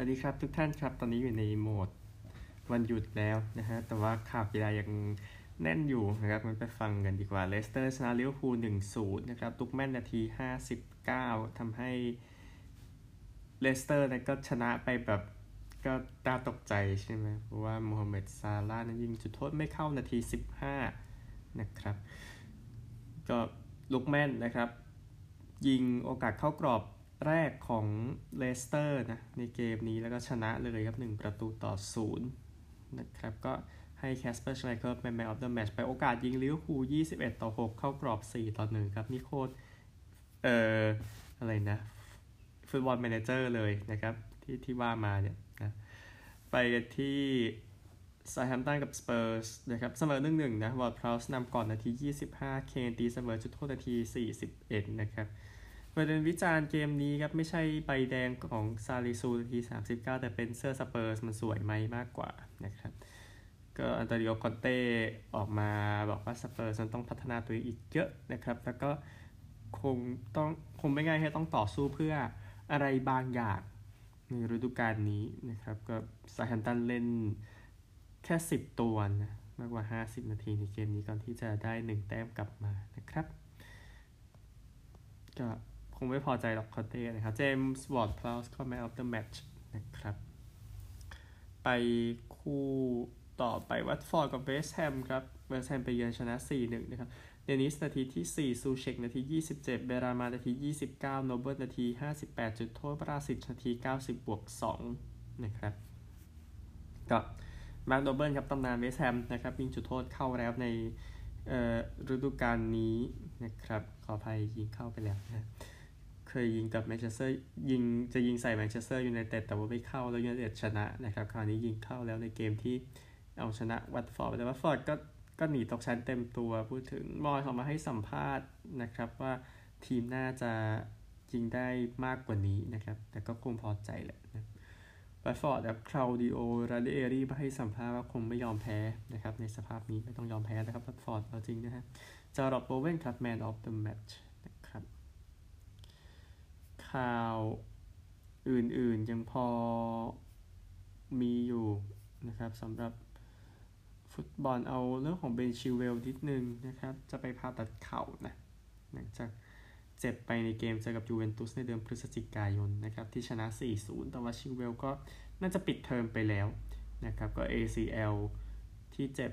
วัสดีครับทุกท่านครับ ตอนนี้อยู่ในโหมดวันหยุดแล้วนะฮะ แต่ว่าข่าวกีฬายังแน่นอยู่นะครับมันไปฟังกันดีกว่า เลสเตอร์ชนะลิเวอร์พูลหนึ่งศูนย์นะครับลุคแมนนาทีห้าสิบเก้าทำให้เลสเตอร์นะก็ชนะไปแบบก็ตาตกใจใช่ไหมเพราะว่าโมฮัมเหม็ดซาลาห์นั้นยิงจุดโทษไม่เข้านาทีสิบห้านะครับ ก็ลุคแมนนะครับ ยิงโอกาสเข้ากรอบ แรกของเลสเตอร์นะในเกมนี้แล้วก็ชนะเลยครับ 1 ประตูต่อ 0 นะครับ ก็ให้แคสเปอร์ชไมเคิลเป็น man of the match ไปโอกาสยิงลิเวอร์พูล21 ต่อ 6 เข้ากรอบ 4 ต่อ 1 ครับนี่โคตรเอ่ออะไรนะฟุตบอลแมเนเจอร์เลยนะครับ ที่ที่ว่ามาเนี่ยนะไปกันที่เซาแธมป์ตันกับสเปอร์สนะครับเสมอ1-1นะวอร์ดพราวส์นำก่อนนาที 25 เคนตีเสมอจุดโทษนาที 41 นะครับ ประเด็นวิจารณ์เกมนี้ครับ ไม่ใช่ใบแดงของซาลิซูนาที39 แต่เป็นเสื้อสเปอร์สมันสวยไหมมากกว่านะครับ ก็อันโตนิโอคอนเต้ออกมาบอกว่าสเปอร์สมันต้องพัฒนาตัวเองอีกเยอะนะครับ แล้วก็คงต้องคงไม่ง่ายให้ต้องต่อสู้เพื่ออะไรบางอย่างในฤดูกาลนี้นะครับ ก็เซาแธมป์ตันเล่นแค่ 10 ตัวนะมากกว่า 50 นาทีในเกมนี้ก่อนที่จะได้ 1 แต้มกลับมานะครับ ก็ คงไม่พอใจหรอกคอนเต้นะครับเจมส์วอร์ดพราวส์ก็ man of the match นะครับ ไปคู่ต่อไปวัตฟอร์ดกับเวสแฮมครับเวสแฮมไปเยือนชนะ 4-1 นะครับเดนิสนาทีที่ 4 ซูเช็คนาที 27 เบนรามานาที 29 โนเบิลนาที 58 จุดโทษวลาซิชนาที 90 บวก 2 นะครับ ก็มาร์คโนเบิลครับตำนานเวสแฮมนะครับยิงจุดโทษเข้าแล้วในฤดูกาลนี้นะครับ ขออภัยยิงเข้าไปแล้วนะ ยยิงกับแมนเชสเตอร์ยิงจะยิงใส่แมนเชสเตอร์ยูไนเต็ดแต่ว่าไม่เข้าแล้วยูไนเต็ดชนะนะครับคราวนี้ยิงเข้าแล้วในเกมที่เอาชนะวัตฟอร์ดแต่วัตฟอร์ดก็ก็หนีตกชั้นเต็มตัวพูดถึงมอยส์ออกมาให้สัมภาษณ์นะครับว่าทีมน่าจะยิงได้มากกว่านี้นะครับ แต่ก็คงพอใจแหละนะวัตฟอร์ดแบบเคลาดิโอรานิเอรี่มาให้สัมภาษณ์ว่าคงไม่ยอมแพ้นะครับในสภาพนี้ไม่ต้องยอมแพ้นะครับวัตฟอร์ดเอาจริงนะฮะจาร็อดโบเวนครับ man of the match ข่าวอื่นๆ ยังพอมีอยู่นะครับสำหรับฟุตบอลเอาเรื่องของเบนชิลเวลล์นิดนึงนะครับ จะไปผ่าตัดเข่านะหลังจากเจ็บไปในเกมเจอกับยูเวนตุสในเดือนพฤศจิกายนนะครับ ที่ชนะ 4-0 แต่ว่าชิเวลก็น่าจะปิดเทอมไปแล้วนะครับ ก็ ACL ที่เจ็บ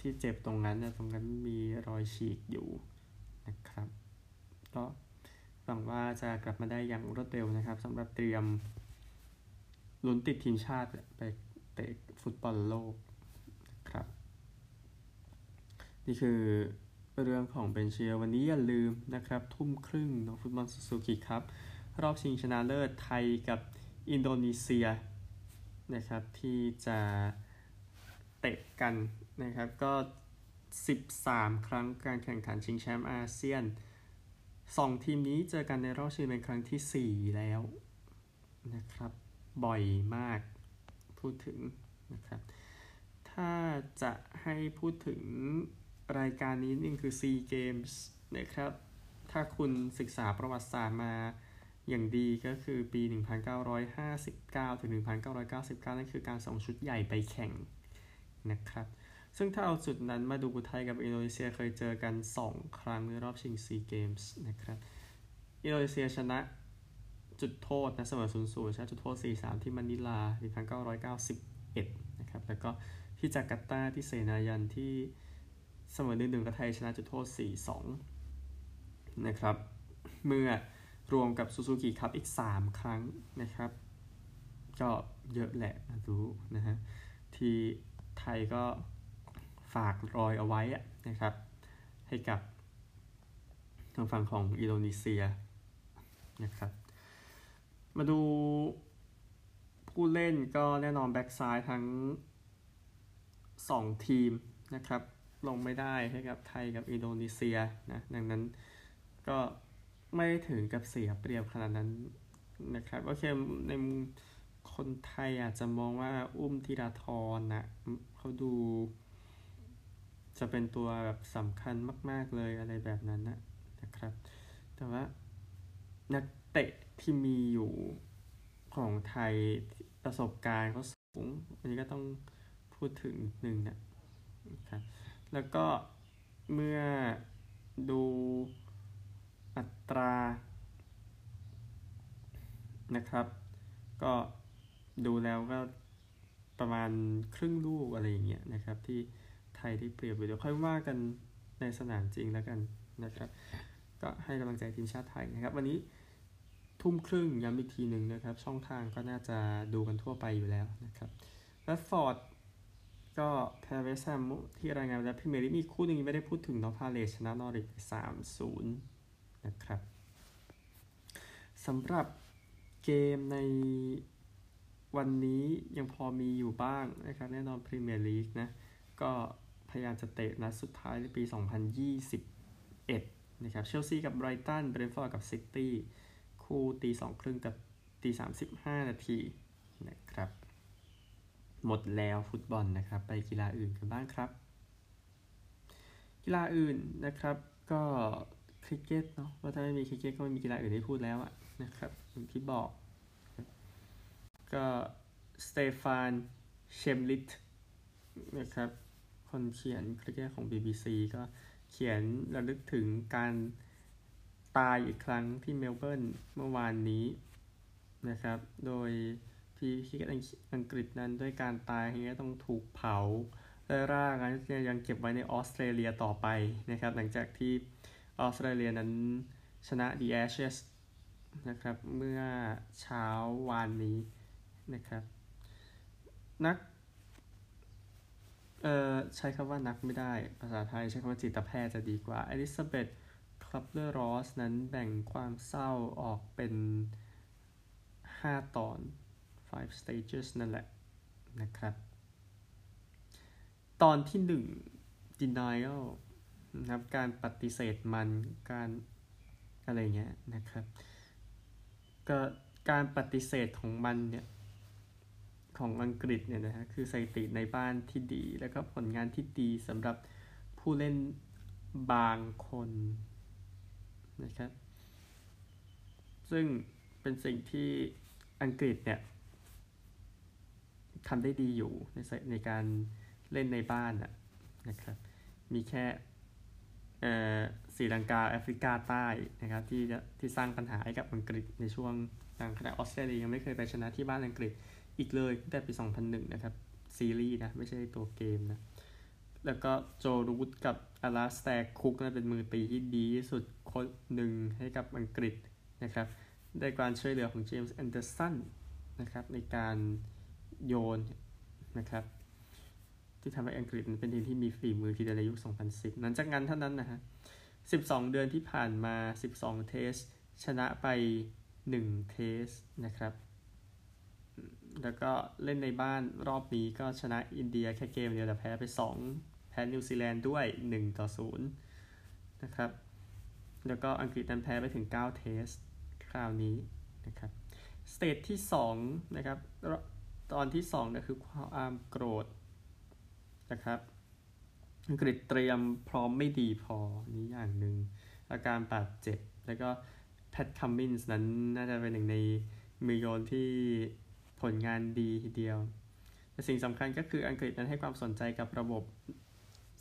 ที่เจ็บตรงนั้นนะตรงนั้นมีรอยฉีกอยู่นะครับ ก็ หวังว่าจะกลับมาได้อย่างรวดเร็วนะครับสำหรับเตรียมลุ้นติดทีมชาติไปเตะฟุตบอลโลกครับ นี่คือเรื่องของเบนเชียวันนี้อย่าลืมนะครับ ทุ่มครึ่งน้องฟุตบอลซูซูกิครับ รอบชิงชนะเลิศไทยกับอินโดนีเซียนะครับ ที่จะเตะกันนะครับก็ 13 ครั้งการแข่งขันชิงแชมป์อาเซียน 2ทีมนี้เจอกันในรอบชิงเป็นครั้งที่ 4 แล้วนะครับ บ่อยมากพูดถึงนะครับ ถ้าจะให้พูดถึงรายการนี้นึงคือ SEA Games นะครับ ถ้าคุณศึกษาประวัติศาสตร์มาอย่างดีก็คือปี 1959 ถึง 1999 นั่นคือการส่งชุดใหญ่ไปแข่งนะครับ ซึ่งถ้าเอาจุดนั้นมาดูไทยกับอินโดนีเซียเคยเจอกัน 2 ครั้งในรอบชิงซีเกมส์นะครับ อินโดนีเซียชนะจุดโทษนะเสมอ0 0ชนะจุดโทษ 4-3 ที่มะนิลา1991 นะครับ แล้วก็ที่จาการ์ตาที่เซนายันที่เสมอ1 1กับไทยชนะจุดโทษ 4-2 นะครับ เมื่อรวมกับซูซูกิครับอีก 3 ครั้งนะครับ ก็เยอะแหละรู้นะฮะ ที่ไทยก็ ฝากรอยเอาไว้นะครับ ให้กับทางฝั่งของอินโดนีเซียนะครับ มาดูผู้เล่นก็แน่นอนแบ็กซ้ายทั้ง 2 ทีมนะครับ ลงไม่ได้ให้กับไทยกับอินโดนีเซียนะดังนั้นก็ไม่ถึงกับเสียเปรียบขนาดนั้นนะครับโอเคในคนไทยอาจจะมองว่าอุ้มธีราทรนะเขาดู จะเป็นตัวแบบสำคัญมาก ๆเลยอะไรแบบนั้นนะนะครับ แต่ว่านักเตะที่มีอยู่ของไทยประสบการณ์เขาสูง อันนี้ก็ต้องพูดถึงหนึ่งนะครับ แล้วก็เมื่อดูอัตรานะครับ ก็ดูแล้วก็ประมาณครึ่งลูกอะไรอย่างเงี้ยนะครับที่ ไทยที่เปรียบเดี๋ยวค่อยว่ากันในสนามจริงแล้วกันนะครับ ก็ให้กำลังใจทีมชาติไทยนะครับ วันนี้ทุ่มครึ่งย้ำอีกทีหนึ่งนะครับ ช่องทางก็น่าจะดูกันทั่วไปอยู่แล้วนะครับแรดฟอร์ดก็แพ้เวสแฮมที่รายงานแล้วพี่เมรี่มีคู่หนึ่งไม่ได้พูดถึงนอพาเลชนะนอริทไปสามศูนย์นะครับสำหรับเกมในวันนี้ยังพอมีอยู่บ้างนะครับ แน่นอนพรีเมียร์ลีกนะ ก็ พยายามจะเตะนัดสุดท้ายในปี 2021 นะครับ เชลซีกับไบรตัน เบรนท์ฟอร์ดกับซิตี้คู่ตีสองครึ่งกับตีสามสิบห้านาทีนะครับ หมดแล้วฟุตบอลนะครับ ไปกีฬาอื่นกันบ้างครับ กีฬาอื่นนะครับ ก็คริกเก็ตเนาะว่าถ้าไม่มีคริกเก็ตก็ไม่มีกีฬาอื่นให้พูดแล้วอะนะครับอย่างที่บอก ก็สเตฟานเชมิลต์นะครับ คนเขียนคริกเก็ตของ BBC ก็เขียนระลึกถึงการตายอีกครั้งที่เมลเบิร์นเมื่อวานนี้นะครับ โดยที่คริกเก็ตอังกฤษนั้นด้วยการตายที่ต้องถูกเผาและร่างนั้นยังเก็บไว้ในออสเตรเลียต่อไปนะครับ หลังจากที่ออสเตรเลียนั้นชนะ The Ashes นะครับ เมื่อเช้าวานนี้นะครับ นัก เอ่อใช้คำว่านักไม่ได้ ภาษาไทยใช้คำว่าจิตแพทย์จะดีกว่าอลิซาเบธคลับเลอร์รอสนั้นแบ่งความเศร้าออกเป็น 5 ตอน five stages นั่นแหละนะครับ ตอนที่ 1 denial นะครับการปฏิเสธมันการอะไรเงี้ยนะครับก็การปฏิเสธของมันเนี่ย ของอังกฤษเนี่ยนะฮะคือสถิติในบ้านที่ดี แล้วก็ผลงานที่ดีสำหรับผู้เล่นบางคนนะครับซึ่งเป็นสิ่งที่อังกฤษเนี่ยทำได้ดีอยู่ในในการเล่นในบ้านนะครับ มีแค่สีลังกาแอฟริกาใต้นะครับที่ที่สร้างปัญหาให้กับอังกฤษในช่วงต่างขณะออสเตรเลียยังไม่เคยไปชนะที่บ้านอังกฤษ อีกเลยตั้งแต่ปี 2001 นะครับ ซีรีส์นะ ไม่ใช่ตัวเกมนะ แล้วก็โจรูดกับอาราสแตกคุกนะเป็นมือตีที่ดีที่สุดคนหนึ่งให้กับอังกฤษนะครับ ได้การช่วยเหลือของเจมส์แอนเดอร์สันนะครับ ในการโยนนะครับ ที่ทำให้อังกฤษเป็นทีมที่มีฝีมือทีเดียวในยุค 2010 นั้นจากนั้นเท่านั้นนะฮะ 12 เดือนที่ผ่านมา 12 test ชนะไป 1 test นะครับ แล้วก็เล่นในบ้านรอบนี้ก็ชนะอินเดียแค่เกมเดียวแต่แพ้ไป 2 แพ้นิวซีแลนด์ด้วย 1 ต่อ 0 นะครับ แล้วก็อังกฤษนั้นแพ้ไปถึง 9 test คราวนี้นะครับ stage ที่ 2 นะครับ ตอนที่2ก็คือความโกรธนะครับ อังกฤษเตรียมพร้อมไม่ดีพอนี้อย่างหนึ่งอาการบาดเจ็บ แล้วก็แพทคัมมินส์นั้นน่าจะเป็นหนึ่งในมือโยนที่ ผลงานดีทีเดียว แต่สิ่งสำคัญก็คืออังกฤษนั้นให้ความสนใจกับระบบ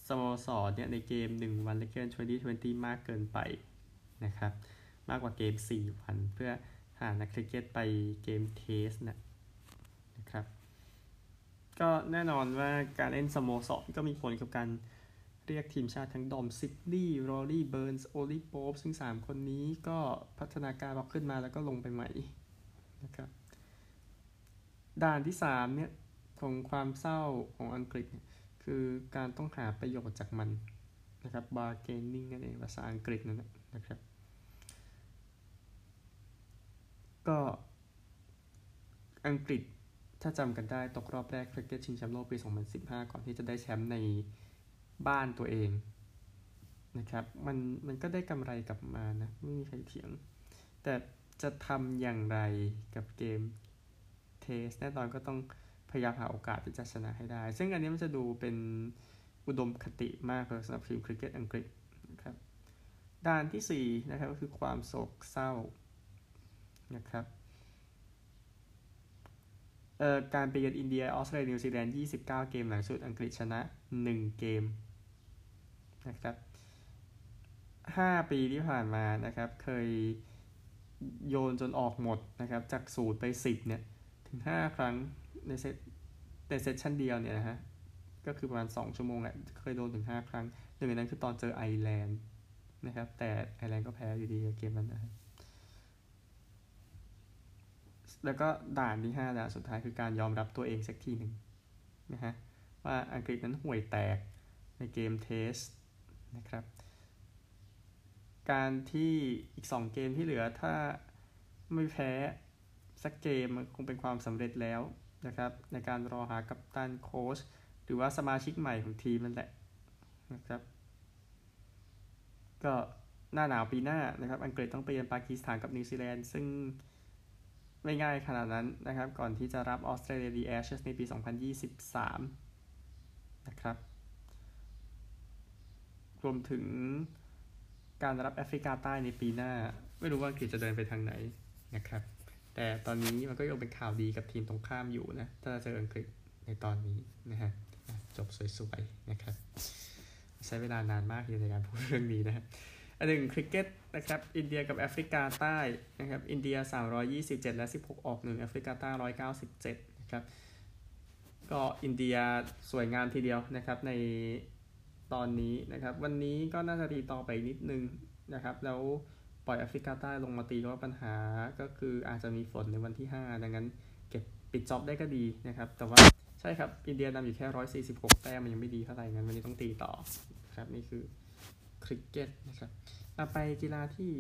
สโมสรเนี่ยในเกม 1 วันและเกม 20-20 มากเกินไปนะครับ มากกว่าเกม 4 วัน เพื่อหานักคริกเก็ตไปเกม test นะนะครับ ก็แน่นอนว่าการเล่นสโมสรก็มีผลกับการเรียกทีมชาติทั้งดอมซิบลีย์รอรี่เบิร์นส์โอลิโป๊ปซึ่ง 3 คนนี้ก็พัฒนาการเราขึ้นมาแล้วก็ลงไปใหม่นะครับ ด่านที่สามเนี่ยของความเศร้าของอังกฤษคือการต้องหาประโยชน์จากมันนะครับ bargaining นั่นเองภาษาอังกฤษนั่นนะครับ ก็อังกฤษถ้าจำกันได้ตกรอบแรกคริกเก็ตชิงแชมป์โลกปี 2015 ก่อนที่จะได้แชมป์ในบ้านตัวเองนะครับ มันมันก็ได้กำไรกลับมานะ ไม่มีใครเถียง แต่จะทำอย่างไรกับเกม สแน่นอนก็ต้องพยายามหาโอกาสที่จะชนะให้ได้ ซึ่งอันนี้มันจะดูเป็นอุดมคติมากเลยสำหรับทีมคริกเก็ตอังกฤษนะครับด้านที่4นะครับก็คือความโศกเศร้านะครับเอ่อการไปเยือนอินเดียออสเตรเลียนิวซีแลนด์29 เกมหลังสุดอังกฤษชนะ 1 เกมนะครับ5ปีที่ผ่านมานะครับเคยโดนจนออกหมดนะครับจากศูนย์ไป 10เนี่ย ถึง5ครั้งในเซตใน session เดียวเนี่ยนะฮะ ก็คือประมาณ 2 ชั่วโมงแหละ เคยโดนถึง 5 ครั้ง หนึ่งในนั้นคือตอนเจอไอร์แลนด์นะครับ แต่ไอร์แลนด์ก็แพ้อยู่ดีเกมนั้นนะแล้วก็ด่านที่5ด่านสุดท้ายคือการยอมรับตัวเองสักทีหนึ่งนะฮะ ว่าอังกฤษนั้นห่วยแตกในเกมเทสนะครับ การที่อีก 2 เกมที่เหลือถ้าไม่แพ้ สักเกมคงเป็นความสำเร็จแล้วนะครับในการรอหากัปตันโค้ชหรือว่าสมาชิกใหม่ของทีมนั่นแหละนะครับก็หน้าหนาวปีหน้านะครับอังกฤษต้องไปเยือนปากีสถานกับนิวซีแลนด์ซึ่งไม่ง่ายขนาดนั้นนะครับก่อนที่จะรับออสเตรเลียดีแอชในปี 2023 นะครับ รวมถึงการรับแอฟริกาใต้ในปีหน้า ไม่รู้ว่าอังกฤษจะเดินไปทางไหนนะครับ แต่ตอนนี้มันก็ยังเป็นข่าวดีกับทีมตรงข้ามอยู่นะ ถ้าเจออังกฤษในตอนนี้นะฮะจบสวยๆนะครับ ใช้เวลานานมากในการพูดเรื่องนี้นะครับอันหนึ่งคริกเก็ตนะครับอินเดียกับแอฟริกาใต้นะครับอินเดีย 327 และ 16 ออก1แอฟริกาใต้ 197 นะครับ ก็อินเดียสวยงามทีเดียวนะครับในตอนนี้นะครับ วันนี้ก็น่าจะตีต่อไปนิดนึงนะครับ แล้ว ปล่อยแอฟริกาใต้ลงมาตีก็ปัญหาก็คืออาจจะมีฝนในวันที่ 5 ดังนั้นเก็บปิด job ได้ก็ดีนะครับ แต่ว่าใช่ครับอินเดียนำอยู่แค่ 146 แต้มมันยังไม่ดีเท่าไหร่งั้นวันนี้ต้องตีต่อครับนี่คือคริกเก็ตนะครับมาไปกีฬาที่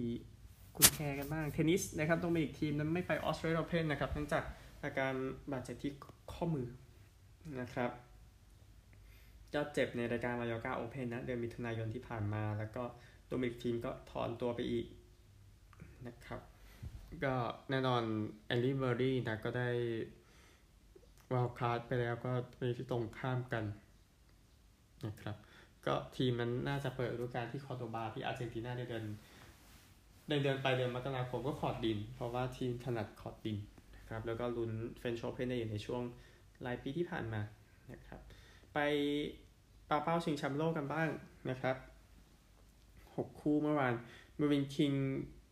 คุณแคร์กันบ้างเทนนิสนะครับต้องมีอีกทีมนั้นไม่ไปออสเตรเลียโอเพนนะครับเนื่องจากอาการบาดเจ็บที่ข้อมือนะครับยอดเจ็บในรายการมายอร์กาโอเพนนะเดือนมิถุนายนที่ผ่านมา แล้วก็โดมินิกธีมก็ถอนตัวไปอีก นะครับ ก็แน่นอนแอนดี้เมอร์รี่นะก็ได้ wildcard ไปแล้วก็ไปที่ตรงข้ามกันนะครับ ก็ธีมนั้นน่าจะเปิดฤดูกาลที่คอร์โดบาที่อาร์เจนตินาในเดือนในเดือนไปเดือนมกราคมก็คอร์ตดิน เพราะว่าธีมถนัดคอร์ตดินนะครับแล้วก็ลุ้นเฟรนช์โอเพนในในช่วงหลายปีที่ผ่านมานะครับ ไปปาเป้าชิงแชมป์โลกกันบ้างนะครับ 6 คู่เมื่อวานเมวินคิง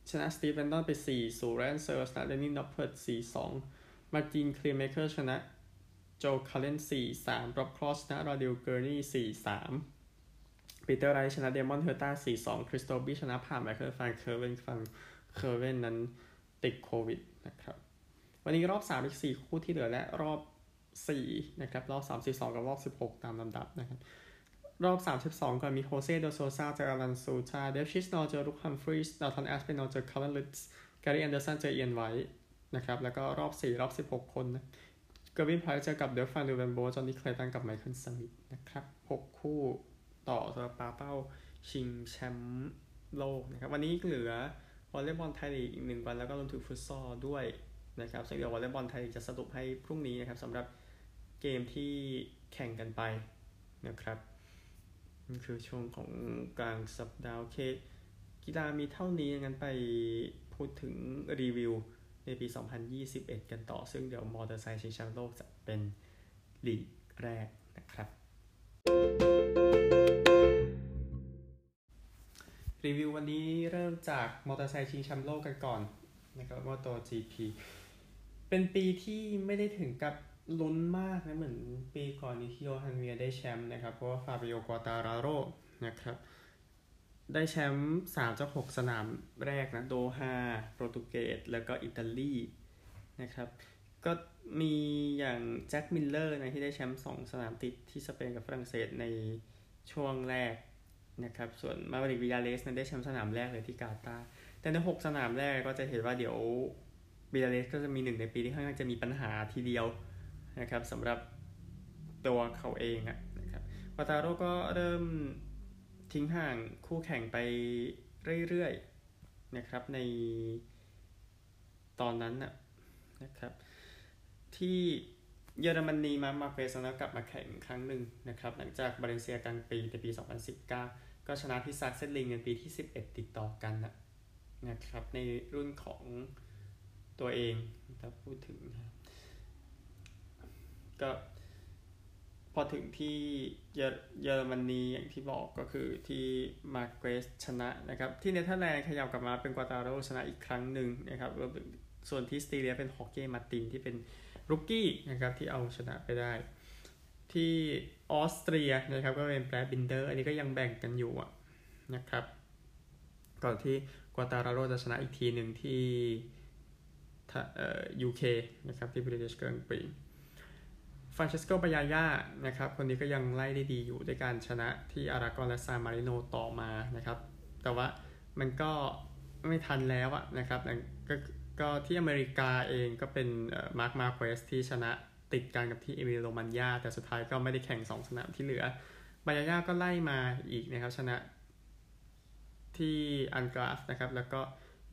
ชนะสตีฟแวนดอนไป 4 สูแรนเซอร์ชนะเดนนินนอปเพิร์ด4-2 มาร์ตินคลีเมเกอร์ชนะโจคาเลน 4-3 ร็อบครอสชนะราดิลเกอร์นี่ 4-3 ปีเตอร์ไรชนะเดมอนเฮอร์ต้า 4-2 คริสโตบี้ชนะผ่านไมเคิลฟันเคอร์เวนฟันเคอร์เวนนั้นติดโควิดนะครับ วันนี้รอบ 3 อีก 4 คู่ที่เหลือและรอบ 4 นะครับ รอบ 32 กับรอบ 16 ตามลำดับนะครับ รอบ 32ก็มีโฮเซโดโซซาเจออารันซูชาเดฟชิสนอเจอรุคฮัมฟรีสดาวทอนแอสเปนอเจอคาร์ลลิส์แกรี่แอนเดอร์สันเจอเอียนไวท์นะครับ แล้วก็รอบ 4 รอบ 16 คนนะเกอร์วินไพร์เจอกับเดฟฟันดูเวนโบจอห์นนี่เคลตันกับไมเคิลสมิธนะครับ 6 คู่ต่อสำหรับปาเป้าชิงแชมป์โลกนะครับ วันนี้เหลือวอลเลย์บอลไทยอีกหนึ่งวันแล้วก็รวมถึงฟุตซอลด้วยนะครับซึ่งเดี๋ยววอลเลย์บอลไทยจะสรุปให้พรุ่งนี้นะครับสำหรับเกมที่แข่งกันไปนะครับ คือช่วงของกลางสัปดาห์เคกีฬามีเท่านี้งั้นไปพูดถึงรีวิวในปี 2021 กันต่อ ซึ่งเดี๋ยวมอเตอร์ไซค์ชิงแชมป์โลกจะเป็นลีกแรกนะครับ รีวิววันนี้เริ่มจากมอเตอร์ไซค์ชิงแชมป์โลกกันก่อนนะครับมอเตอร์ GP เป็นปีที่ไม่ได้ถึงกับ ลุ้นมากนะเหมือนปีก่อนนี้ที่โยอันเมียร์ได้แชมป์นะครับ เพราะว่าฟาบิโอกวาตาราโรนะครับ ได้แชมป์สามจากหกสนามแรกนะ โดฮาโปรตุเกสแล้วก็อิตาลีนะครับ ก็มีอย่างแจ็คมิลเลอร์นะที่ได้แชมป์สองสนามติดที่สเปนกับฝรั่งเศสในช่วงแรกนะครับ ส่วนมาเวริกวิญญาเลสนั้นได้แชมป์สนามแรกเลยที่กาตาร์แต่ใน6สนามแรกก็จะเห็นว่าเดี๋ยววิยาเลสก็จะมีหนึ่งในปีที่ค่อนข้างจะมีปัญหาทีเดียว นะครับสำหรับตัวเขาเองนะครับวาตาโรก็เริ่มทิ้งห่างคู่แข่งไปเรื่อยๆนะครับในตอนนั้นนะครับ ที่เยอรมนีมามาเฟสแล้วกลับมาแข่งครั้งหนึ่งนะครับ หลังจากบาเลนเซียกลางปีในปี 2019 ก็ชนะที่ซัคเซนริงในปีที่ 11 ติดต่อกันนะนะครับ ในรุ่นของตัวเองถ้าพูดถึงก ก็พอถึงที่เยอรมนีอย่างที่บอกก็คือที่มาร์เกซชนะนะครับ ที่เนเธอร์แลนด์ขยับกลับมาเป็นกวาตาราโรชนะอีกครั้งหนึ่งนะครับส่วนที่สติเรียเป็นฮอร์เก้มาร์ตินที่เป็น rookie นะครับที่เอาชนะไปได้ ที่ออสเตรียนะครับก็เป็นแบรดบินเดอร์ อันนี้ก็ยังแบ่งกันอยู่นะครับ ก่อนที่กวาตาราโรจะชนะอีกทีหนึ่งที่เอ่อ UK นะครับที่ British กรังด์ปรีซ์ ฟรานเชสโกบันยาย่านะครับคนนี้ก็ยังไล่ได้ดีอยู่ด้วยการชนะที่อารากอนและซานมาริโนต่อมานะครับ แต่ว่ามันก็ไม่ทันแล้วอะนะครับก็ก็ที่อเมริกาเองก็เป็นมาร์คมาร์เกซที่ชนะติดกันกับที่เอมิเลียโรมัญญาแต่สุดท้ายก็ไม่ได้แข่ง 2 สนามที่เหลือบันยาย่าก็ไล่มาอีกนะครับ ชนะที่อัลการ์ฟนะครับ แล้วก็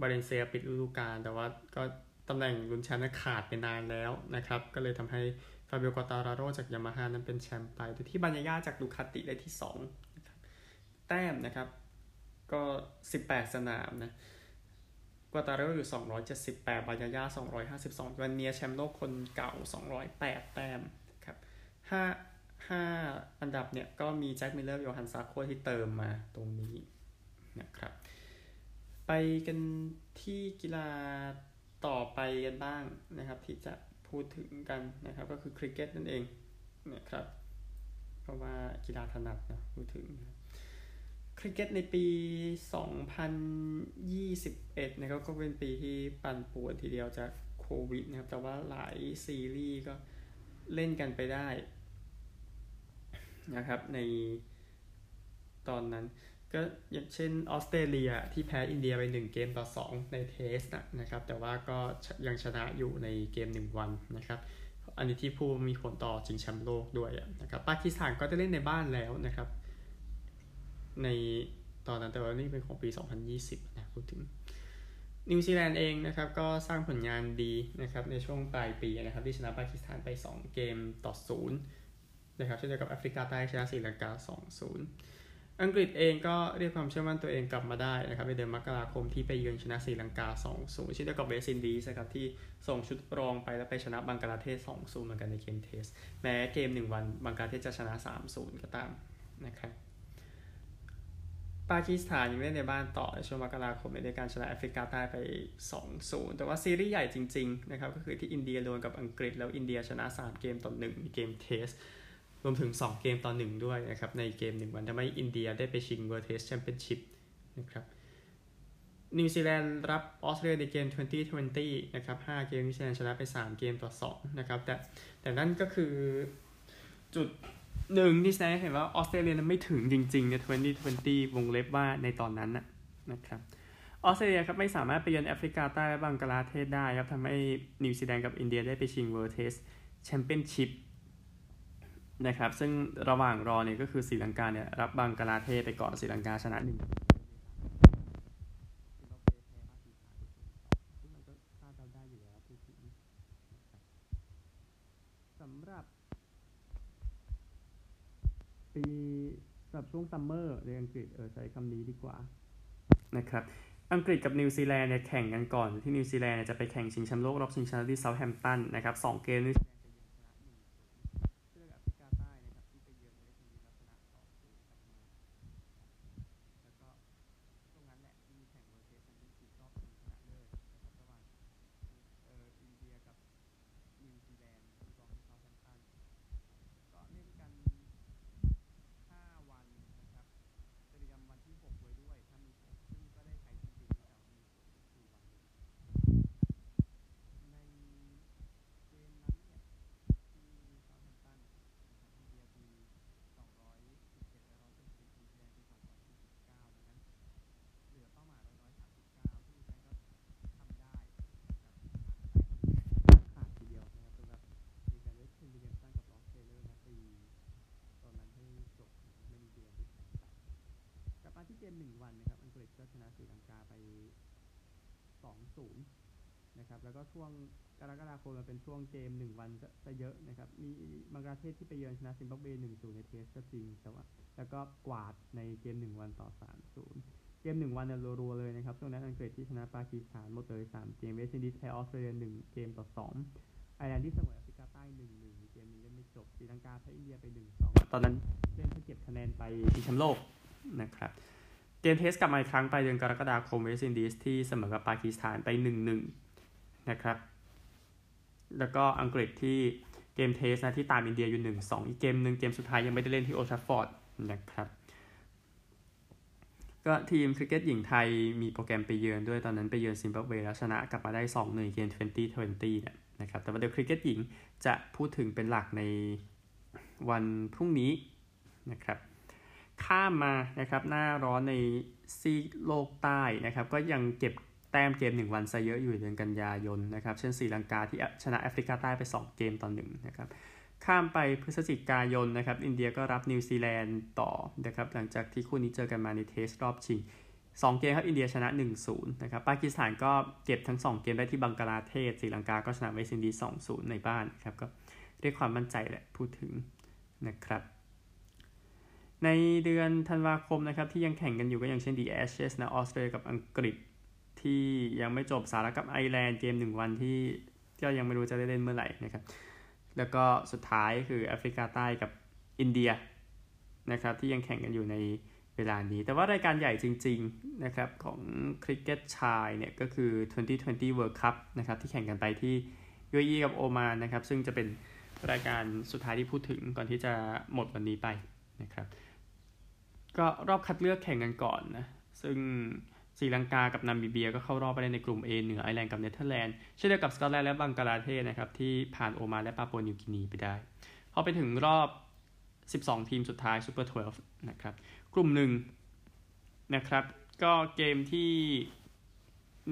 บาเลนเซียปิดฤดูกาลแต่ว่าก็ตำแหน่งลุ้นแชมป์ขาดไปนานแล้วนะครับ ก็เลยทำให้ ฟาบิโอกวาตาราโรจากยามาฮ่านั้นเป็นแชมป์ไปโดยที่บันยาย่าจากดูคาติได้ที่2แต้มนะครับ ก็ 18 สนามนะกวาตาราโรอยู่ 278บันยาย่า252โจอันเมียร์แชมป์โลกคนเก่า 208 แต้มครับ5 5 อันดับเนี่ยก็มีแจ็คมิลเลอร์โยฮันซาร์โกที่เติมมาตรงนี้นะครับ ไปกันที่กีฬาต่อไปกันบ้างนะครับ ที่จะ พูดถึงกันนะครับ ก็คือคริกเก็ตนั่นเองนะครับเพราะว่ากีฬาถนัดนะพูดถึงคริกเก็ตในปี 2021นะครับก็เป็นปีที่ปั่นป่วนทีเดียวจากโควิดนะครับ แต่ว่าหลายซีรีส์ก็เล่นกันไปได้นะครับในตอนนั้น ก็อย่างเช่นออสเตรเลียที่แพ้อินเดียไป 1 เกมต่อ 2 ในเทสนะครับ แต่ว่าก็ยังชนะอยู่ในเกม 1 วันนะครับ อันนี้ที่ผู้มีผลต่อจิงแชมป์โลกด้วยนะครับปากีสถานก็จะเล่นในบ้านแล้วนะครับ ในตอนนั้นแต่ว่านี่เป็นของปี 2020 นะพูดถึงนิวซีแลนด์เองนะครับก็สร้างผลงานดีนะครับในช่วงปลายปีนะครับที่ชนะปากีสถานไป 2 เกมต่อ 0 นะครับเช่นเดียวกับแอฟริกาใต้ชนะศรีลังกา 2-0 อังกฤษเองก็เรียกความเชื่อมั่นตัวเองกลับมาได้นะครับในเดือนมกราคมที่ไปเยือนชนะศรีลังกา 2-0เช่นเดียวกับเวสต์อินดีสครับที่ส่งชุดรองไปแล้วไปชนะบังกลาเทศ 2-0 เหมือนกันในเกม Test แม้เกม 1 วันบังกลาเทศจะชนะ 3-0 ก็ตามนะครับปากีสถานยังเล่นในบ้านต่อในช่วงมกราคมในการชนะแอฟริกาใต้ไป 2-0 แต่ว่าซีรีส์ใหญ่จริงๆนะครับก็คือที่อินเดียโดนกับอังกฤษแล้วอินเดียชนะ 3 เกมต่อ1ในเกม Test รวมถึง 2 เกมต่อ 1 ด้วยนะครับ ในเกม 1 วันทำให้อินเดียได้ไปชิง World Test Championship นะครับนิวซีแลนด์รับออสเตรเลียในเกม 2020 นะครับ 5 เกมนิวซีแลนด์ชนะไป 3 เกมต่อ 2 นะครับ แต่แต่นั่นก็คือจุดหนึ่งที่แสดงเห็นว่าออสเตรเลียไม่ถึงจริงๆใน 2020 วงเล็บว่าในตอนนั้นนะครับออสเตรเลียครับไม่สามารถไปเยือนแอฟริกาใต้และบังกลาเทศได้ครับทำให้นิวซีแลนด์กับอินเดียได้ไปชิง World Test Championship นะครับ ซึ่งระหว่างรอเนี่ยก็คือศรีลังกาเนี่ยรับบังกลาเทศไปก่อนศรีลังกาชนะหนึ่งสำหรับ ปีสำหรับช่วงซัมเมอร์ในอังกฤษเออใช้คำนี้ดีกว่านะครับอังกฤษกับนิวซีแลนด์เนี่ยแข่งกันก่อนที่นิวซีแลนด์จะไปแข่งชิงแชมป์โลกรอบชิงชนะที่เซาท์แฮมป์ตันนะครับสองเกมนี้ ที่เกม1วันนะครับ อังกฤษก็ชนะศรีลังกาไป2-0นย์นะครับ แล้วก็ช่วงกรกฎาคมมันเป็นช่วงเกม1วันจะเยอะนะครับ มีบังกลาเทศที่ไปเยือนชนะซิมบับเว1-0ใน Test ก็จริงแต่ว่าแล้วก็กวาดในเกม1วันต่อ3-0เกม1วันเนี่ยรัวๆเลยนะครับช่วงนั้นอังกฤษที่ชนะปากีสถานหมดเลย3เกมเวสต์อินดีสแพ้ออสเตรเลีย1เกมต่อ2ไอร์แลนด์ที่เสมอแอฟริกาใต้1-1เกมนี้เล่นไม่ศรีลังกาแพ้อินเดียไปหนึ่งสองตอนนั้นเล่นเพื่อเก็บคะแนนไปชิงแชมป์โลกนะครับ เกม Test กลับมาอีกครั้งไปเดือนกรกฎาคมเวสต์อินดีสที่เสมอกับปากีสถานไปหนึ่งหนึ่งนะครับ แล้วก็อังกฤษที่เกม Test นะที่ตามอินเดียอยู่หนึ่งสองอีกเกมหนึ่งเกมสุดท้ายยังไม่ได้เล่นที่โอลด์แทรฟฟอร์ดนะครับ ก็ทีมคริกเก็ตหญิงไทยมีโปรแกรมไปเยือนด้วยตอนนั้นไปเยือนซิมบับเวแล้วชนะกลับมาได้ 2 1 เกม 2020เนี่ยนะครับ แต่ว่าเดี๋ยวคริกเก็ตหญิงจะพูดถึงเป็นหลักในวันพรุ่งนี้นะครับ ข้ามมานะครับหน้าร้อนในซีกโลกใต้นะครับก็ยังเก็บแต้มเกม 1 วันซะเยอะอยู่เดือนกันยายนนะครับเช่นศรีลังกาที่ชนะแอฟริกาใต้ไป 2 เกมต่อหนึ่งนะครับข้ามไปพฤศจิกายนนะครับอินเดียก็รับนิวซีแลนด์ต่อนะครับหลังจากที่คู่นี้เจอกันมาใน Test รอบชิง 2 เกมครับอินเดียชนะ 1-0นะครับปากีสถานก็เก็บทั้ง 2 เกมได้ที่บังกลาเทศศรีลังกาก็ชนะเวสต์อินดีส์2-0ในบ้านครับก็เรียกความมั่นใจแหละพูดถึงนะครับ ในเดือนธันวาคมนะครับที่ยังแข่งกันอยู่ก็อย่างเช่น The Ashes นะออสเตรเลียกับอังกฤษ ที่ยังไม่จบสหรัฐกับไอร์แลนด์เกมหนึ่งวันที่ก็ยังไม่รู้จะได้เล่นเมื่อไหร่นะครับ แล้วก็สุดท้ายคือแอฟริกาใต้กับอินเดียนะครับที่ยังแข่งกันอยู่ในเวลานี้ แต่ว่ารายการใหญ่จริงๆนะครับของคริกเก็ตชายเนี่ยก็คือ 2020 World Cup นะครับที่แข่งกันไปที่ UAE กับโอมานนะครับซึ่งจะเป็นรายการสุดท้ายที่พูดถึงก่อนที่จะหมดวันนี้ไปนะครับ ก็รอบคัดเลือกแข่งกันก่อนนะ ซึ่งศรีลังกากับนามิเบียก็เข้ารอบไปในกลุ่ม A เหนือไอร์แลนด์กับเนเธอร์แลนด์เช่นเดียวกับสกอตแลนด์และบังกลาเทศนะครับ ที่ผ่านโอมานและปาปัวนิวกินีไปได้พอไปถึงรอบ 12 ทีมสุดท้ายซูเปอร์12 นะครับ กลุ่มหนึ่งนะครับ ก็เกมที่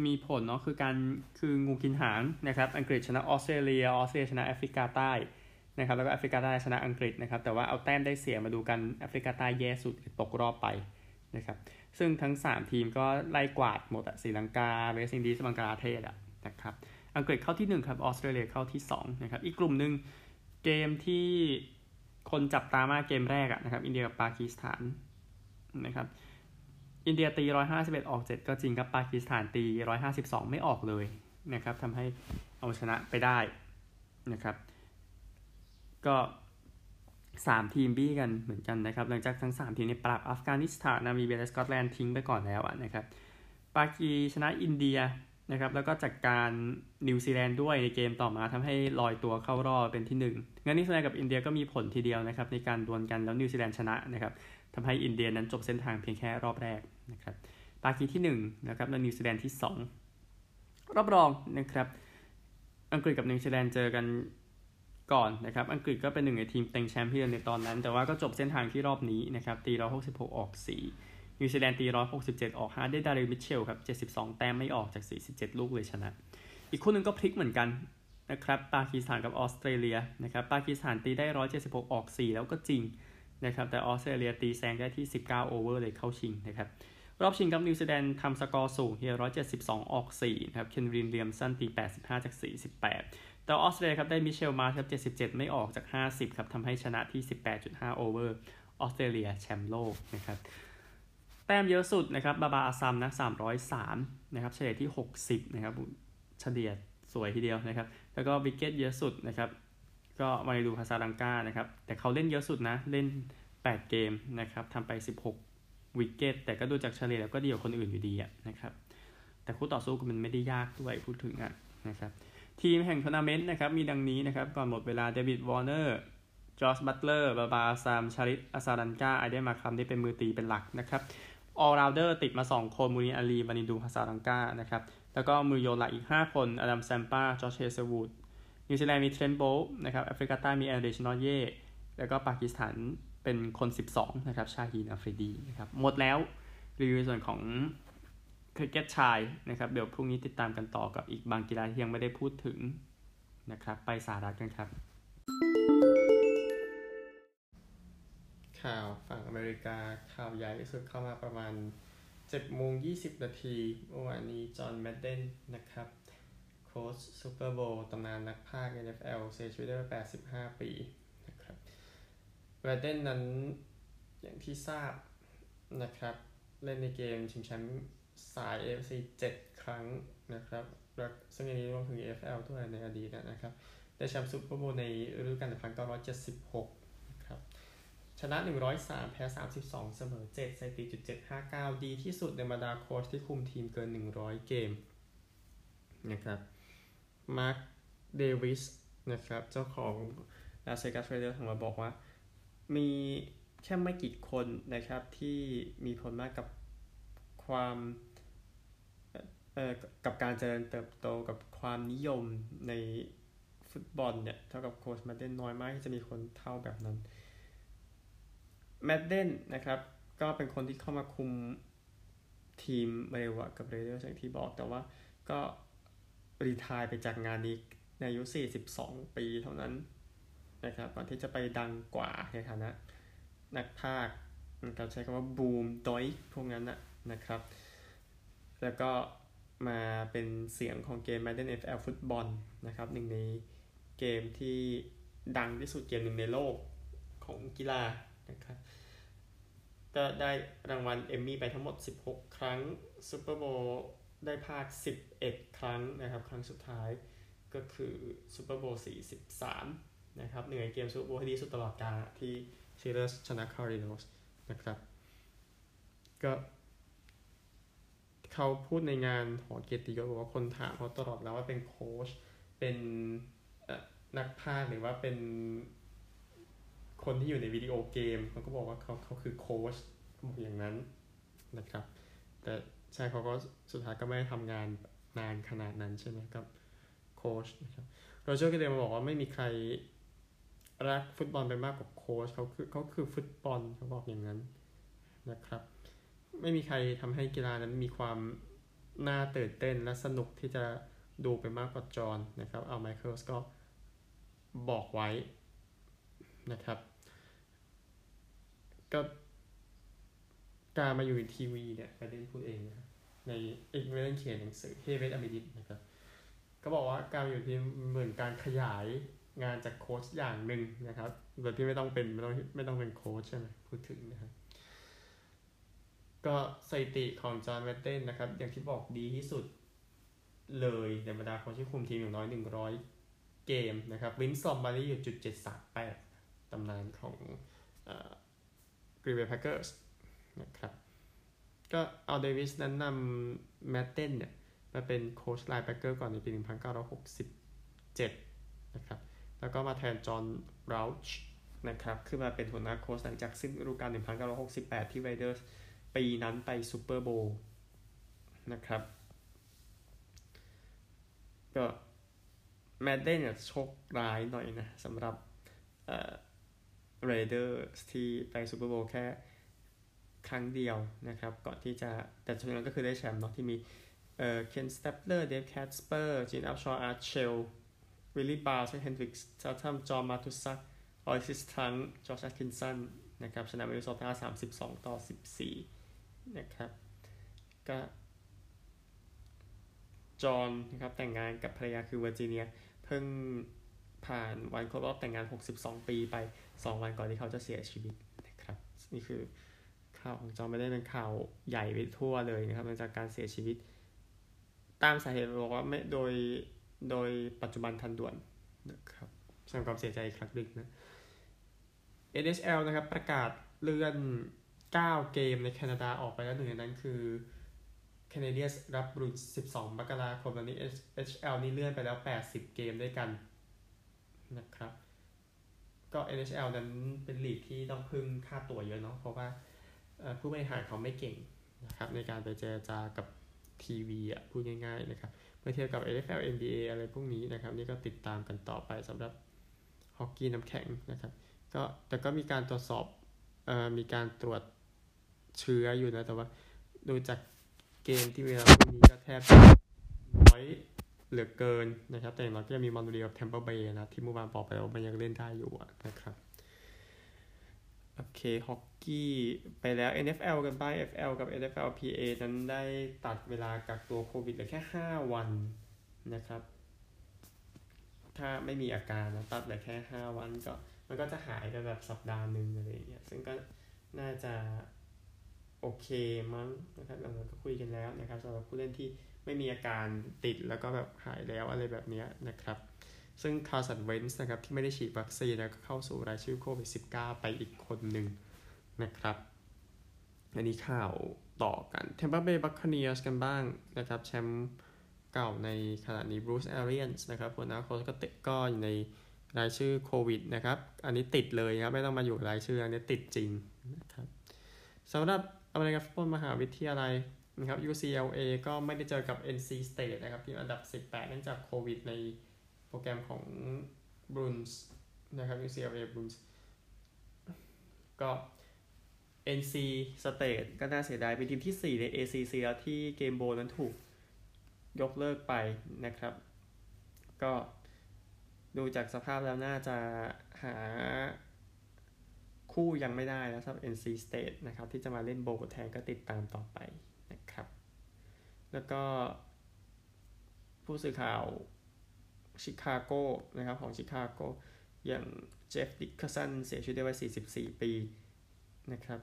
มีผลเนาะคือการคืองูกินหางนะครับ อังกฤษชนะออสเตรเลียออสเตรเลียชนะแอฟริกาใต้ นะครับแล้วก็แอฟริกาใต้ชนะอังกฤษนะครับแต่ว่าเอาแต้มได้เสียมาดูกันแอฟริกาใต้แย่สุดตกรอบไปนะครับซึ่งทั้ง 3 ทีมก็ไล่กวาดหมดอะศรีลังกาเวสต์อินดีสบังกลาเทศอะนะครับอังกฤษเข้าที่ 1 ครับออสเตรเลียเข้าที่2นะครับอีกกลุ่มหนึ่งเกมที่คนจับตามากเกมแรกอะนะครับอินเดียกับปากีสถานนะครับอินเดียตี151 ออก 7 ก็จริงครับปากีสถานตี 152 ไม่ออกเลยนะครับทำให้เอาชนะไปได้นะครับ ก็สามทีมบี้กันเหมือนกันนะครับ หลังจากทั้ง3ทีมนี้ปราบอัฟกานิสถานนามีเบียและสกอตแลนด์ทิ้งไปก่อนแล้วนะครับ ปากีชนะอินเดียนะครับ แล้วก็จัดการนิวซีแลนด์ด้วยในเกมต่อมาทำให้ลอยตัวเข้ารอบเป็นที่1งั้นนิวซีแลนด์กับอินเดียก็มีผลทีเดียวนะครับ ในการดวลกันแล้วนิวซีแลนด์ชนะนะครับทำให้อินเดียนั้นจบเส้นทางเพียงแค่รอบแรกนะครับ ปากีที่1นะครับแล้วนิวซีแลนด์ที่ 2 รอบรองนะครับ อังกฤษกับนิวซีแลนด์เจอกัน ก่อนนะครับ อังกฤษก็เป็นหนึ่งในทีมเต็งแชมป์เปี้ยนในตอนนั้น แต่ว่าก็จบเส้นทางที่รอบนี้นะครับ ตีร้อยหกสิบหกออกสี่นิวซีแลนด์ตีร้อยหกสิบเจ็ดออกห้าได้ดาริมิเชลครับเจ็ดสิบสองแต้มไม่ออกจากสี่สิบเจ็ดลูกเลยชนะ อีกคู่หนึ่งก็พลิกเหมือนกันนะครับ ปากีสถานกับออสเตรเลียนะครับ ปากีสถานตีได้ร้อยเจ็ดสิบหกออกสี่แล้วก็จริงนะครับ แต่ออสเตรเลียตีแซงได้ที่สิบเก้า over เลยเข้าชิงนะครับรอบชิงกับนิวซีแลนด์ทำสกอร์สูงที่ร้อยเจ็ดสิบสองออกสี่นะครับ เคน วิลเลียมสันตีแปดสิบห้าจากสี่สิบ แต่ออสเตรเลียครับได้มิเชลมาครับ 77 ไม่ออกจาก 50 ครับทำให้ชนะที่ 18.5 over ออสเตรเลียแชมป์โลกนะครับ แต้มเยอะสุดนะครับ บาบาร์ อาซัมนะ 303 นะครับ เฉลี่ยที่ 60 นะครับ เฉลี่ยสวยทีเดียวนะครับ แล้วก็ wicket เยอะสุดนะครับ ก็วานินดู ฮาซารังกานะครับ แต่เขาเล่นเยอะสุดนะ เล่น 8 เกมนะครับทำไป 16 wicket แต่ก็ดูจากเฉลี่ยแล้วก็ดีกว่าคนอื่นอยู่ดีอะนะครับ แต่คู่ต่อสู้มันไม่ได้ยากด้วยพูดถึงอะนะครับ ทีมแห่งทัวร์นาเมนต์นะครับ มีดังนี้นะครับ ก่อนหมดเวลาเดวิดวอร์เนอร์จอส บัตเลอร์บาบาร์ อาซัมชาริธ อซาลังกา เอเดนมาร์ครัมที่เป็นมือตีเป็นหลักนะครับ all-rounder ติดมา 2 คนโมอีน อาลีวานินดูฮาซารังกานะครับ แล้วก็มือโยนหลักอีก 5 คนอดัมแซมปาจอช เฮเซิลวูดนิวซีแลนด์มีเทรนโบนะครับแอฟริกาใต้มีอันริชนอร์เย่แล้วก็ปากีสถานเป็นคน 12 นะครับ ชาฮีนอัฟรีดีนะครับ หมดแล้วรีวิวส่วนของ คริกเก็ตชายนะครับ เดี๋ยวพรุ่งนี้ติดตามกันต่อกับอีกบางกีฬาที่ยังไม่ได้พูดถึงนะครับ ไปสาระกันครับ ข่าวฝั่งอเมริกาข่าวใหญ่ที่สุดเข้ามาประมาณ7โมง20 นาทีเมื่อวานนี้จอห์นแมดเดนนะครับโค้ชซูเปอร์โบว์ตำนานนักพากย์ NFL เสียชีวิตได้ไป85 ปีนะครับแมดเดนนั้นอย่างที่ทราบนะครับ เล่นในเกมชิงแชมป์ สาย AFC 7 ครั้งนะครับซึ่งอันนี้รวมถึง AFL ด้วยในอดีตนะครับ ได้แชมป์ซูเปอร์โบว์ในฤดูกาล1976นะครับ ชนะ 103 แพ้ 32 เสมอ 7 สถิติ759 ดีที่สุดในบรรดาโค้ชที่คุมทีมเกิน 100 เกมนะครับ มาร์ค เดวิสนะครับ เจ้าของลาสเวกัสเรดเดอร์สของเราบอกว่า มีแค่ไม่กี่คนนะครับที่มีผลมากกับความ กับการเจริญเติบโตกับความนิยมในฟุตบอลเนี่ยเท่ากับโค้ชแมดเดนน้อยมากที่จะมีคนเท่าแบบนั้นแมดเดนนะครับ ก็เป็นคนที่เข้ามาคุมทีมเรวะกับเรเดอร์อย่างที่บอกแต่ว่าก็รีทายไปจากงานนี้ในอายุ 42 ปีเท่านั้นนะครับก่อนที่จะไปดังกว่าในฐานะ นักพากย์การใช้คำว่าบูมดอยพวกนั้นนะนะครับ แล้วก็ มาเป็นเสียงของเกม Madden NFL ฟุตบอลนะครับหนึ่งในเกมที่ดังที่สุดเกมหนึ่งในโลกของกีฬานะครับก็ได้รางวัลเอมมี่ไปทั้งหมด 16 ครั้งซูเปอร์โบว์ได้พากย์ 11 ครั้งนะครับ ครั้งสุดท้ายก็คือซูเปอร์โบว์43 นะครับหนึ่งในเกมซูเปอร์โบว์ที่ดีสุดตลอดกาลที่สตีลเลอร์สชนะคาร์ดินัลส์นะครับก็ เขาพูดในงานหอเกียรติยศบอกว่าคนถามเขาตลอดแล้วว่าเป็นโค้ชเป็นนักพากย์หรือว่าเป็นคนที่อยู่ในวิดีโอเกมเขาก็บอกว่าเขาเขาคือโค้ชบอกอย่างนั้นนะครับ แต่ใช่เขาก็สุดท้ายก็ไม่ได้ทำงานนานขนาดนั้นใช่ไหมกับโค้ชนะครับโรเจอร์ก็เลยมาบอกว่าไม่มีใครรักฟุตบอลไปมากกว่าโค้ชเขาคือเขาคือฟุตบอลเขาบอกอย่างนั้นนะครับ ไม่มีใครทำให้กีฬานั้นมีความน่าตื่นเต้นและสนุกที่จะดูไปมากกว่าจอห์นนะครับอัล ไมเคิลส์ก็บอกไว้นะครับ ก็การมาอยู่ในทีวีเนี่ยไปเล่นพูดเองนะในเอกเล่นเขียนหนังสือเฮเวตอเมริดนะครับ ก็บอกว่าการอยู่ที่เหมือนการขยายงานจากโค้ชอย่างหนึ่งนะครับโดยที่ไม่ต้องเป็นไม่ต้องไม่ต้องเป็นโค้ชใช่ไหมพูดถึงนะครับ ก็สถิติของจอห์นแมตเทนนะครับ อย่างที่บอกดีที่สุดเลยในบรรดาคนที่คุมทีมอย่างน้อย 100 เกมนะครับวินซ์ ลอมบาร์ดีอยู่จุด738ตำนานของกรีนเบย์แพคเกอร์สนะครับก็อัล เดวิสนั้นนำแมดเดนเนี่ยมาเป็นโค้ช linebacker ก่อนในปี 1967 นะครับ แล้วก็มาแทนจอห์นราอุชนะครับ ขึ้นมาเป็นหัวหน้าโค้ชหลังจากสิ้นฤดูกาล 1968 ที่เรดเดอร์ส ปีนั้นไปซูเปอร์โบว์นะครับ ก็แมดเดนเนี่ยโชคร้ายหน่อยนะสำหรับเรเดอร์ที่ไปซูเปอร์โบว์แค่ครั้งเดียวนะครับ ก่อนที่จะแต่ช่วงนั้นก็คือได้แชมป์เนาะที่มีเอ่อเคนสเตปเลอร์เดฟแคสเปอร์จินอัพชอร์อาร์เชลวิลลี่บาร์สเฮนดริกส์ชาทัมจอมาตุซักออยซิสทังจอร์จคินสันนะครับชนะมินนิโซตา32ต่อ14 นะครับก็จอห์นนะครับแต่งงานกับภรรยาคือเวอร์จิเนียเพิ่งผ่านวันครบรอบแต่งงาน 62 ปีไป 2 วันก่อนที่เขาจะเสียชีวิตนะครับนี่คือข่าวของจอห์นไม่ได้เป็นข่าวใหญ่ไปทั่วเลยนะครับหลังจากการเสียชีวิต ตามสาเหตุบอกว่าไม่โดยโดยปัจจุบันทันด่วนนะครับแสดงความเสียใจอีกครั้งหนึ่งนะ NHL นะครับประกาศเลื่อน 9 เกมในแคนาดาออกไปแล้วหนึ่งในนั้นคือ c a n a d i a n s รับบรูด12มกราคมตอนนี้ HL นี่เลื่อนไปแล้ว 80 เกมด้วยกันนะครับ ก็ NHL นั้นเป็นลีกที่ต้องพึ่งค่าตั๋วเยอะเนาะเพราะว่าผู้บริหารเขาไม่เก่งนะครับในการไปเจรจากับทีวีอะพูดง่ายๆนะครับเมื่อเทียบกับ NFL NBA อะไรพวกนี้นะครับ นี่ก็ติดตามกันต่อไปสำหรับฮอกกี้น้ำแข็งนะครับก็แต่ก็มีการตรวจสอบเอ่อมีการตรวจ เชื้ออยู่นะ แต่ว่าดูจากเกมที่เวลาพวกนี้ก็แทบน้อยเหลือเกินนะครับ แต่อย่างน้อยก็ยังมีมอนเรียกับเทมเปอร์เบย์นะ ที่เมื่อวานบอกไปแล้วมันยังเล่นได้อยู่นะครับ โอเคฮอกกี้ไปแล้ว NFL กันบ้าง FL กับ NFL PA นั้นได้ตัดเวลากักตัวโควิดเหลือแค่ 5 วันนะครับ ถ้าไม่มีอาการนะตัดเหลือแค่ 5 วันก็มันก็จะหายไปแบบสัปดาห์หนึ่งอะไรอย่างเงี้ยซึ่งก็น่าจะ โอเคมั้งนะครับเราก็คุยกันแล้วนะครับสำหรับผู้เล่นที่ไม่มีอาการติดแล้วก็แบบหายแล้วอะไรแบบนี้นะครับ ซึ่งคาร์สันเวนส์นะครับที่ไม่ได้ฉีดวัคซีนแล้วก็เข้าสู่รายชื่อโควิด -19 ไปอีกคนหนึ่งนะครับ อันนี้ข่าวต่อกันแทมปาเบย์บัคคาเนียร์สกันบ้างนะครับแชมป์เก่าในขณะนี้บรูซ เอเรียนส์นะครับหัวหน้าโค้ชก็ติดก็อยู่ในรายชื่อโควิดนะครับ อันนี้ติดเลยครับ ไม่ต้องมาอยู่รายชื่ออันนี้ติดจริงนะครับสำหรับ อเมริกันฟุตบอลมหาวิทยาลัยนะครับ UCLA ก็ไม่ได้เจอกับ NC State นะครับที่อันดับ 18 เนื่องจากโควิดในโปรแกรมของ Bruins นะครับ UCLA Bruins ก็ NC State ก็น่าเสียดายเป็นทีมที่ 4 ใน ACC แล้วที่เกมโบนั้นถูกยกเลิกไปนะครับ ก็ดูจากสภาพแล้วน่าจะหา คู่ยังไม่ได้แล้วสำหรับ NC State นะครับที่จะมาเล่นโบว์แทนก็ติดตามต่อไปนะครับ แล้วก็ผู้สื่อข่าวชิคาโกนะครับของชิคาโกอย่างเจฟฟ์ ดิคเคอร์สันเสียชีวิตด้วยวัย44 ปีนะครับ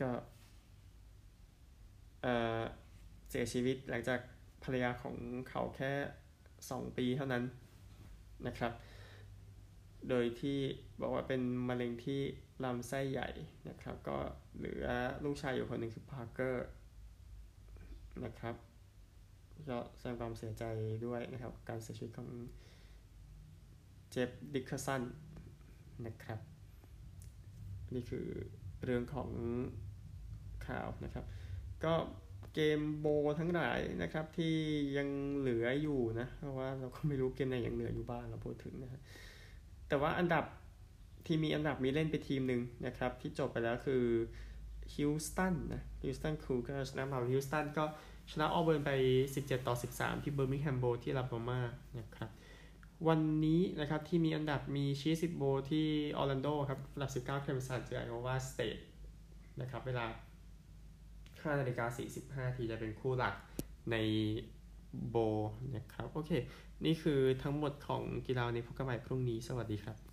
ก็เสียชีวิตหลังจากภรรยาของเขาแค่ 2 ปีเท่านั้นนะครับ โดยที่ บอกว่าเป็นมะเร็งที่ลำไส้ใหญ่นะครับ ก็เหลือลูกชายอยู่คนหนึ่งคือพาร์เกอร์นะครับก็แสดงความเสียใจด้วยนะครับ การเสียชีวิตของเจฟดิคสันนะครับ นี่คือเรื่องของข่าวนะครับ ก็เกมโบทั้งหลายนะครับที่ยังเหลืออยู่นะ เพราะว่าเราก็ไม่รู้เกมไหนยังเหลืออยู่บ้างเราพูดถึงนะฮะแต่ว่าอันดับ ที่มีอันดับมีเล่นไปทีมหนึ่งนะครับ ที่จบไปแล้วคือฮิลสตันนะฮิลสตันคูเกอร์ชนะมาฮิลสตันก็ชนะออเบิร์นไป 17 ต่อ 13 ที่เบอร์มิงแฮมโบที่ลาบามานะครับวันนี้นะครับที่มีอันดับมีชีสิตโบที่ออร์แลนโดครับอันดับ 19เคลมสันเจอไอโอวาสเตทนะครับเวลา5นาฬิกา45ทีจะเป็นคู่หลักในโบนะครับ โอเค นี่คือทั้งหมดของกีฬาในพบกันใหม่พรุ่งนี้สวัสดีครับ